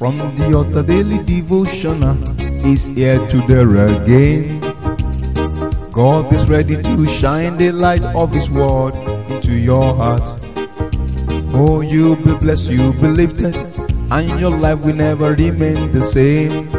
From the altar daily devotional is here to there again. God is ready to shine the light of His word into your heart. Oh, you'll be blessed, you'll be lifted, and your life will never remain the same.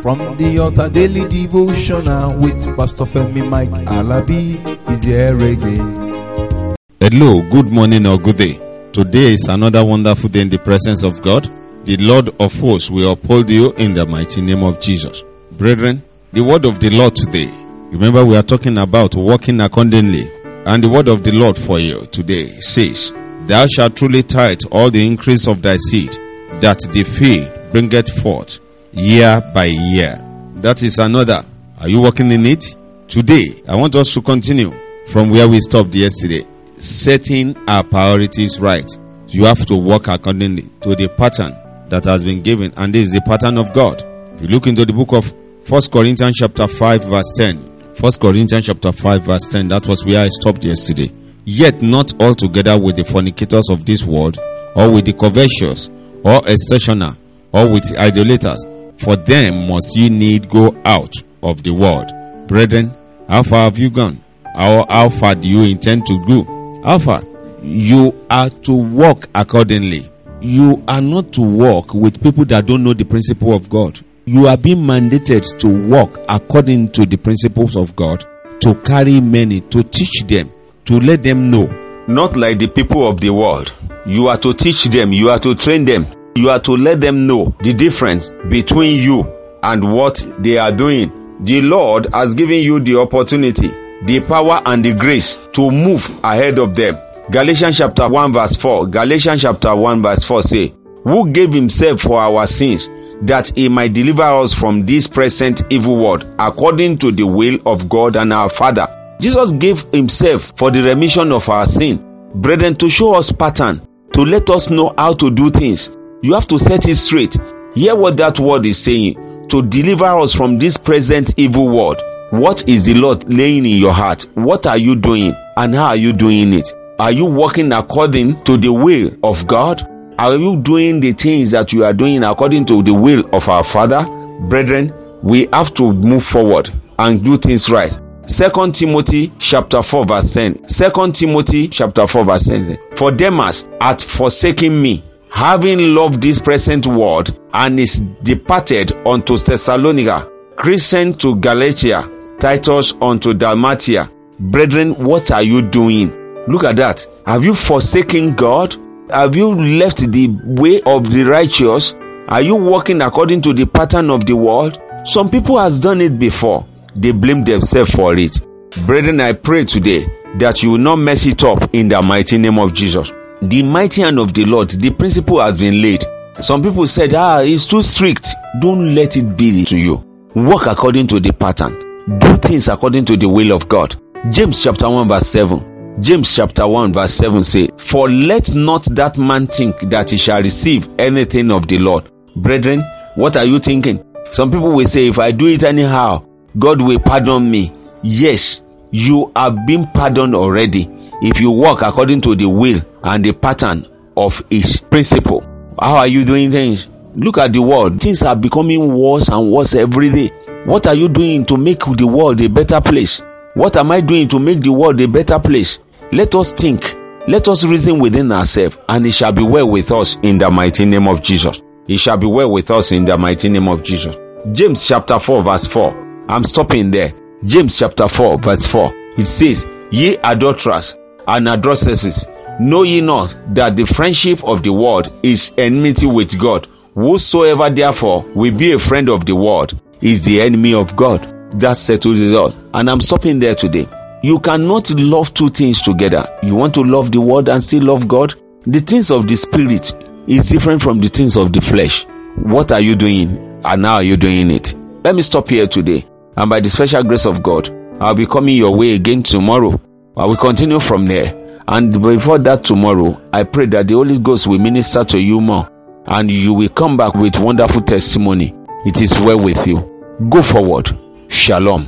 From the altar daily devotional with Pastor Femi Mike Alabi is here again. Hello, good morning or good day. Today is another wonderful day in the presence of God. The Lord of hosts will uphold you in the mighty name of Jesus. Brethren, the word of the Lord today. Remember we are talking about walking accordingly. And the word of the Lord for you today says, Thou shalt truly tithe all the increase of thy seed, that the field bringeth forth year by year. That is another. Are you walking in it? Today, I want us to continue from where we stopped yesterday. Setting our priorities right. You have to work accordingly to the pattern that has been given, and this is the pattern of God. If you look into the book of First Corinthians chapter 5 verse 10. First Corinthians chapter 5 verse 10, that was where I stopped yesterday. Yet not altogether with the fornicators of this world, or with the covetous, or extortioner, or with the idolaters, for them must ye need go out of the world. Brethren, how far have you gone? How, how far do you intend to go? How far? You are to walk accordingly. You are not to walk with people that don't know the principle of God. You are being mandated to walk according to the principles of God, to carry many, to teach them, to let them know. Not like the people of the world. You are to teach them, you are to train them, you are to let them know the difference between you and what they are doing. The Lord has given you the opportunity, the power and the grace to move ahead of them. Galatians chapter 1 verse 4. Galatians chapter 1 verse 4 say, Who gave himself for our sins, that he might deliver us from this present evil world, according to the will of God and our Father. Jesus gave himself for the remission of our sin. Brethren, to show us pattern, to let us know how to do things. You have to set it straight. Hear what that word is saying. To deliver us from this present evil world. What is the Lord laying in your heart? What are you doing? And how are you doing it? Are you walking according to the will of God? Are you doing the things that you are doing according to the will of our Father? Brethren, we have to move forward and do things right. Second Timothy chapter 4 verse 10. Second Timothy chapter 4 verse 10. For Demas hath forsaken me, having loved this present world, and is departed unto Thessalonica, Crescens to Galatia, Titus unto Dalmatia. Brethren, what are you doing? Look at that. Have you forsaken God? Have you left the way of the righteous? Are you walking according to the pattern of the world? Some people has done it before. They blame themselves for it. Brethren, I pray today that you will not mess it up in the mighty name of Jesus. The mighty hand of the Lord, the principle has been laid. Some people said, ah, it's too strict. Don't let it be to you. Walk according to the pattern. Do things according to the will of God. James chapter 1 verse 7. James chapter 1 verse 7 say, For let not that man think that he shall receive anything of the Lord. Brethren, what are you thinking? Some people will say, if I do it anyhow, God will pardon me. Yes, you have been pardoned already if you walk according to the will and the pattern of his principle. How are you doing things? Look at the world. Things are becoming worse and worse every day. What are you doing to make the world a better place? What am I doing to make the world a better place? Let us think. Let us reason within ourselves, and it shall be well with us in the mighty name of Jesus. It shall be well with us in the mighty name of Jesus. James chapter 4, verse 4. I'm stopping there. James chapter 4, verse 4. It says, Ye adulterers and adulteresses, know ye not that the friendship of the world is enmity with God? Whosoever therefore will be a friend of the world is the enemy of God that settles it all. And I'm stopping there today. You cannot love two things together. You want to love the world and still love God? The things of the spirit is different from the things of the flesh. What are you doing and how are you doing it? Let me stop here today. And by the special grace of God, I'll be coming your way again tomorrow. I will continue from there. And before that tomorrow, I pray that the Holy Ghost will minister to you more and you will come back with wonderful testimony. It is well with you. Go forward. Shalom.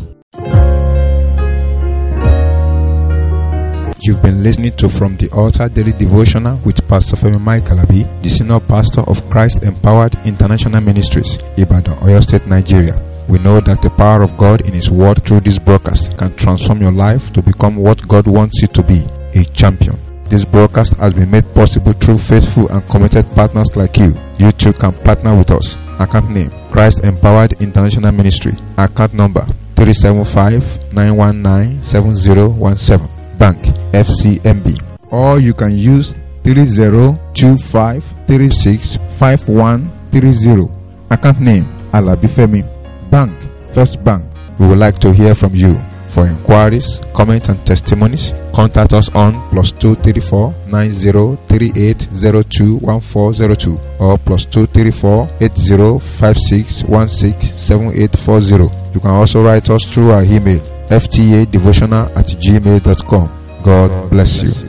You've been listening to From the Altar Daily Devotional with Pastor Femi Mike Alabi, the Senior Pastor of Christ Empowered International Ministries, Ibadan, Oyo State, Nigeria. We know that the power of God in His Word through this broadcast can transform your life to become what God wants you to be, a champion. This broadcast has been made possible through faithful and committed partners like you. You too can partner with us. Account name Christ Empowered International Ministry. Account number 375 919 7017. Bank FCMB. Or you can use 3025365130. Account name Alabifemi. Bank First Bank. We would like to hear from you. For inquiries, comments, and testimonies, contact us on plus 234 9038021402 or plus 234 8056167840. You can also write us through our email ftadevotional at gmail.com. God bless you.